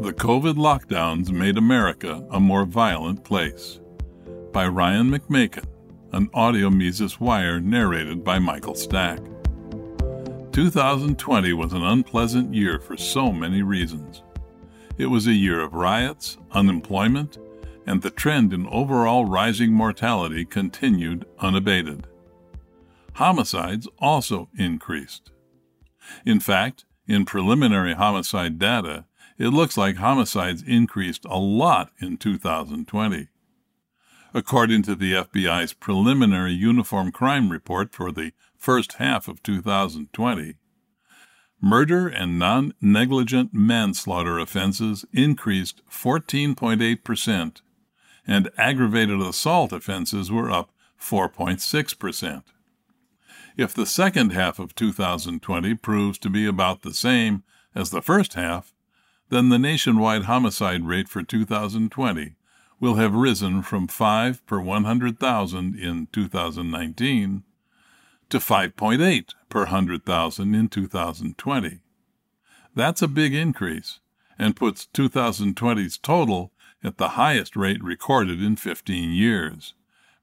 The COVID Lockdowns Made America a More Violent Place by Ryan McMaken, an audio Mises Wire narrated by Michael Stack. 2020 was an unpleasant year for so many reasons. It was a year of riots, unemployment, and the trend in overall rising mortality continued unabated. Homicides also increased. In fact, in preliminary homicide data, it looks like homicides increased a lot in 2020. According to the FBI's preliminary Uniform Crime Report for the first half of 2020, murder and non negligent manslaughter offenses increased 14.8%, and aggravated assault offenses were up 4.6%. If the second half of 2020 proves to be about the same as the first half, then the nationwide homicide rate for 2020 will have risen from 5 per 100,000 in 2019 to 5.8 per 100,000 in 2020. That's a big increase and puts 2020's total at the highest rate recorded in 15 years,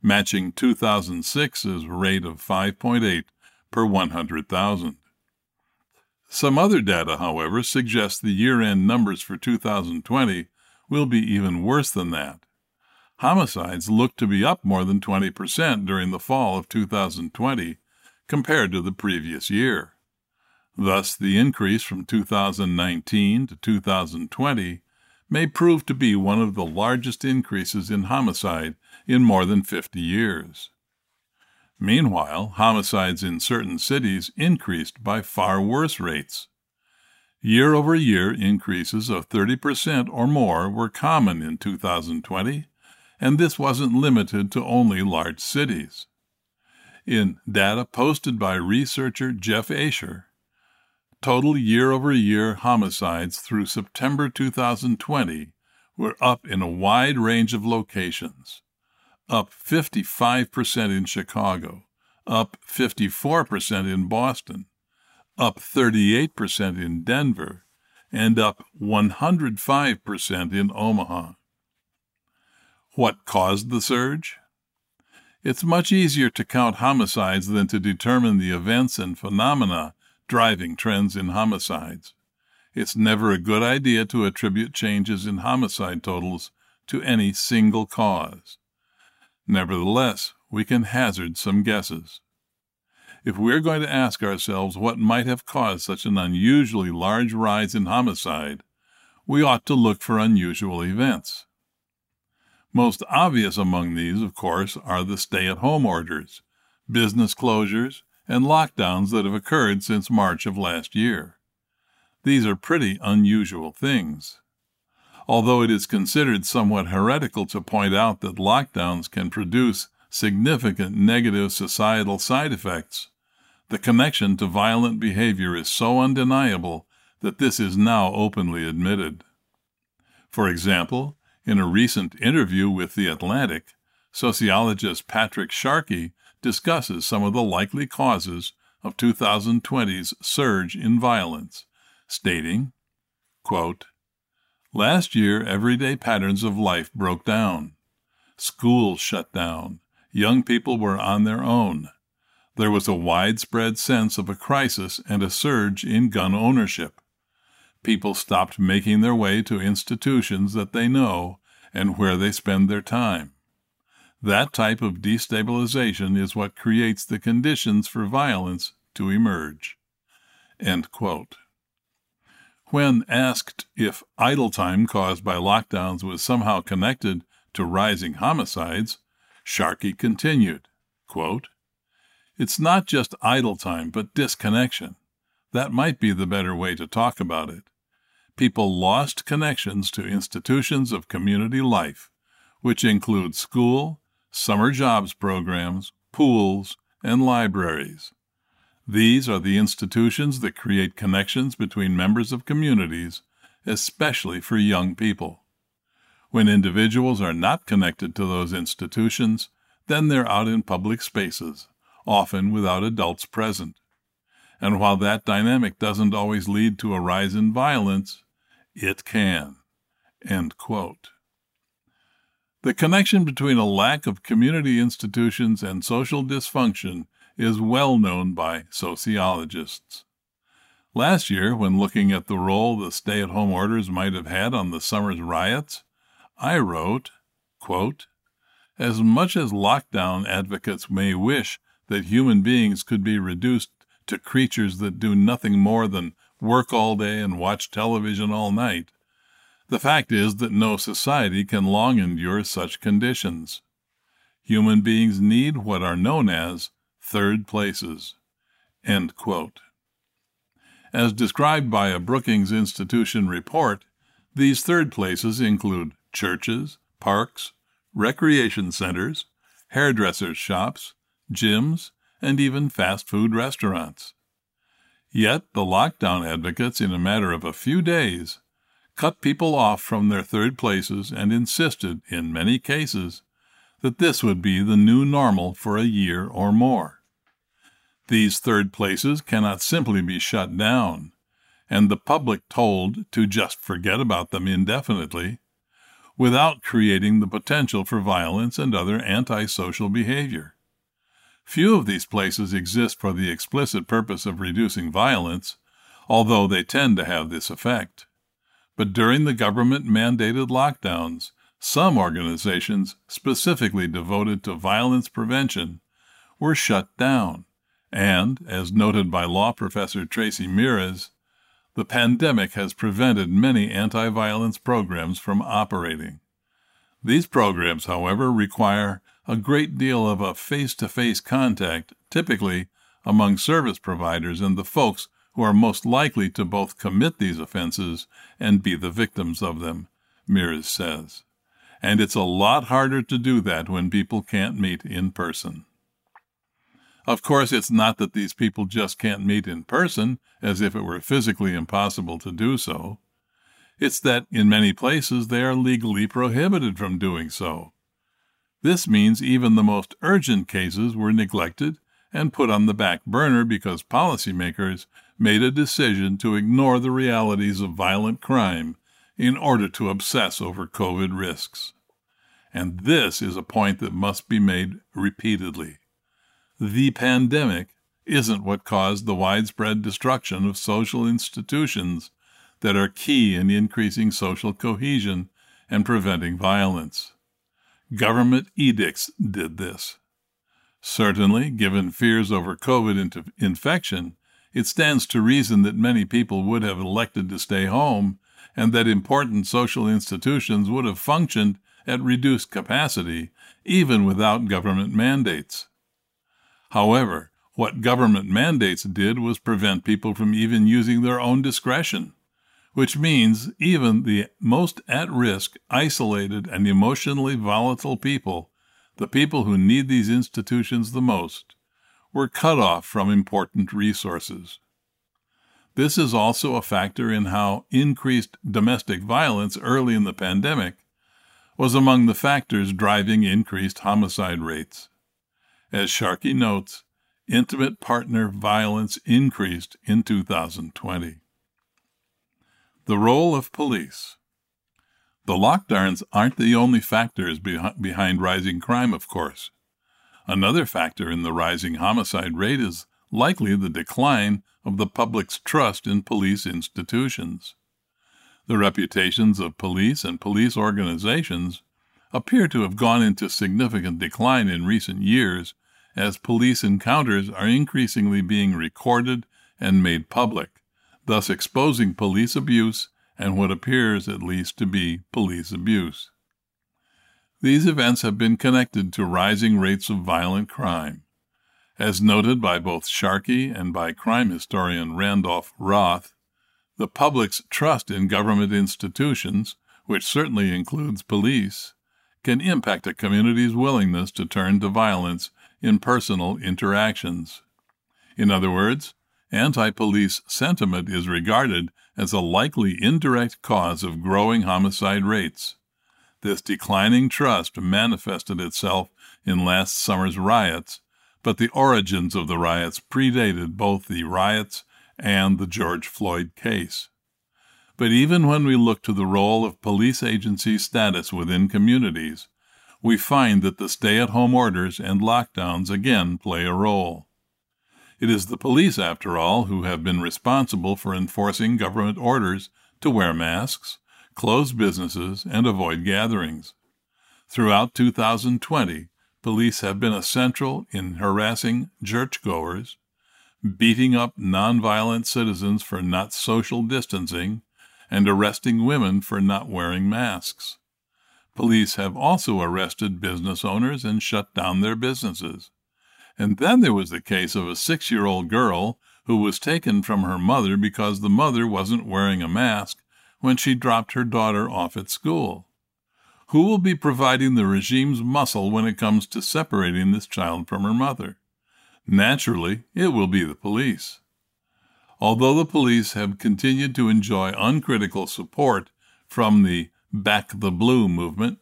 matching 2006's rate of 5.8 per 100,000. Some other data, however, suggest the year end numbers for 2020 will be even worse than that. Homicides look to be up more than 20% during the fall of 2020 compared to the previous year. Thus, the increase from 2019 to 2020 may prove to be one of the largest increases in homicide in more than 50 years. Meanwhile, homicides in certain cities increased by far worse rates. Year over year increases of 30% or more were common in 2020, and this wasn't limited to only large cities. In data posted by researcher Jeff Asher, total year over year homicides through September 2020 were up in a wide range of locations up 55% in Chicago, up 54% in Boston, up 38% in Denver, and up 105% in Omaha. What caused the surge? It's much easier to count homicides than to determine the events and phenomena driving trends in homicides. It's never a good idea to attribute changes in homicide totals to any single cause. Nevertheless, we can hazard some guesses. If we're going to ask ourselves what might have caused such an unusually large rise in homicide, we ought to look for unusual events. Most obvious among these, of course, are the stay at home orders, business closures, and lockdowns that have occurred since March of last year. These are pretty unusual things although it is considered somewhat heretical to point out that lockdowns can produce significant negative societal side effects. The connection to violent behavior is so undeniable that this is now openly admitted. For example, in a recent interview with The Atlantic, sociologist Patrick Sharkey discusses some of the likely causes of 2020's surge in violence, stating, quote, Last year, everyday patterns of life broke down. Schools shut down. Young people were on their own. There was a widespread sense of a crisis and a surge in gun ownership. People stopped making their way to institutions that they know and where they spend their time. That type of destabilization is what creates the conditions for violence to emerge. End quote. When asked if idle time caused by lockdowns was somehow connected to rising homicides, Sharkey continued, quote, It's not just idle time, but disconnection. That might be the better way to talk about it. People lost connections to institutions of community life, which include school, summer jobs programs, pools, and libraries. These are the institutions that create connections between members of communities, especially for young people. When individuals are not connected to those institutions, then they're out in public spaces, often without adults present. And while that dynamic doesn't always lead to a rise in violence, it can. The connection between a lack of community institutions and social dysfunction is well known by sociologists. Last year, when looking at the role the stay at home orders might have had on the summer's riots, I wrote, quote, As much as lockdown advocates may wish that human beings could be reduced to creatures that do nothing more than work all day and watch television all night, the fact is that no society can long endure such conditions. Human beings need what are known as third places. As described by a Brookings Institution report, these third places include churches, parks, recreation centers, hairdressers' shops, gyms, and even fast food restaurants. Yet the lockdown advocates, in a matter of a few days, cut people off from their third places and insisted, in many cases, that this would be the new normal for a year or more. These third places cannot simply be shut down, and the public told to just forget about them indefinitely, without creating the potential for violence and other antisocial behavior. Few of these places exist for the explicit purpose of reducing violence, although they tend to have this effect. But during the government mandated lockdowns, some organizations specifically devoted to violence prevention were shut down and, as noted by law professor Tracy Meares, the pandemic has prevented many anti violence programs from operating. These programs, however, require a great deal of a face to face contact, typically among service providers and the folks who are most likely to both commit these offenses and be the victims of them, Meares says. And it's a lot harder to do that when people can't meet in person. Of course, it's not that these people just can't meet in person, as if it were physically impossible to do so. It's that in many places they are legally prohibited from doing so. This means even the most urgent cases were neglected and put on the back burner because policymakers made a decision to ignore the realities of violent crime in order to obsess over COVID risks. And this is a point that must be made repeatedly the pandemic isn't what caused the widespread destruction of social institutions that are key in increasing social cohesion and preventing violence. Government edicts did this. Certainly, given fears over COVID infection, it stands to reason that many people would have elected to stay home and that important social institutions would have functioned at reduced capacity even without government mandates. However, what government mandates did was prevent people from even using their own discretion, which means even the most at risk, isolated, and emotionally volatile people, the people who need these institutions the most, were cut off from important resources. This is also a factor in how increased domestic violence early in the pandemic was among the factors driving increased homicide rates. As Sharkey notes, intimate partner violence increased in 2020. The role of police. The lockdowns aren't the only factors behind rising crime, of course. Another factor in the rising homicide rate is likely the decline of the public's trust in police institutions. The reputations of police and police organizations appear to have gone into significant decline in recent years as police encounters are increasingly being recorded and made public, thus exposing police abuse and what appears at least to be police abuse. These events have been connected to rising rates of violent crime. As noted by both Sharkey and by crime historian Randolph Roth, the public's trust in government institutions, which certainly includes police, can impact a community's willingness to turn to violence in personal interactions. In other words, anti police sentiment is regarded as a likely indirect cause of growing homicide rates. This declining trust manifested itself in last summer's riots, but the origins of the riots predated both the riots and the George Floyd case. But even when we look to the role of police agency status within communities, we find that the stay at home orders and lockdowns again play a role. It is the police, after all, who have been responsible for enforcing government orders to wear masks, close businesses, and avoid gatherings. Throughout 2020, police have been essential in harassing churchgoers, beating up nonviolent citizens for not social distancing, and arresting women for not wearing masks. Police have also arrested business owners and shut down their businesses. And then there was the case of a six year old girl who was taken from her mother because the mother wasn't wearing a mask when she dropped her daughter off at school. Who will be providing the regime's muscle when it comes to separating this child from her mother? Naturally, it will be the police. Although the police have continued to enjoy uncritical support from the Back the Blue movement,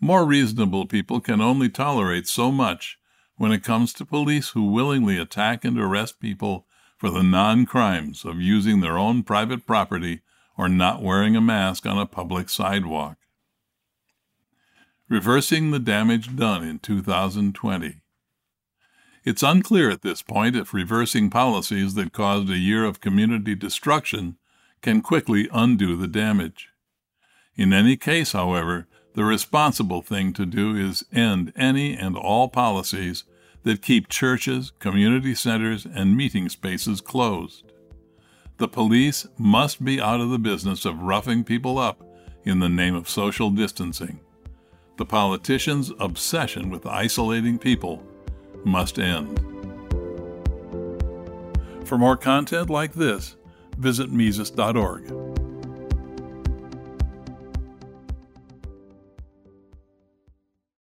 more reasonable people can only tolerate so much when it comes to police who willingly attack and arrest people for the non crimes of using their own private property or not wearing a mask on a public sidewalk. Reversing the damage done in 2020. It's unclear at this point if reversing policies that caused a year of community destruction can quickly undo the damage. In any case, however, the responsible thing to do is end any and all policies that keep churches, community centers, and meeting spaces closed. The police must be out of the business of roughing people up in the name of social distancing. The politicians' obsession with isolating people must end. For more content like this, visit Mises.org.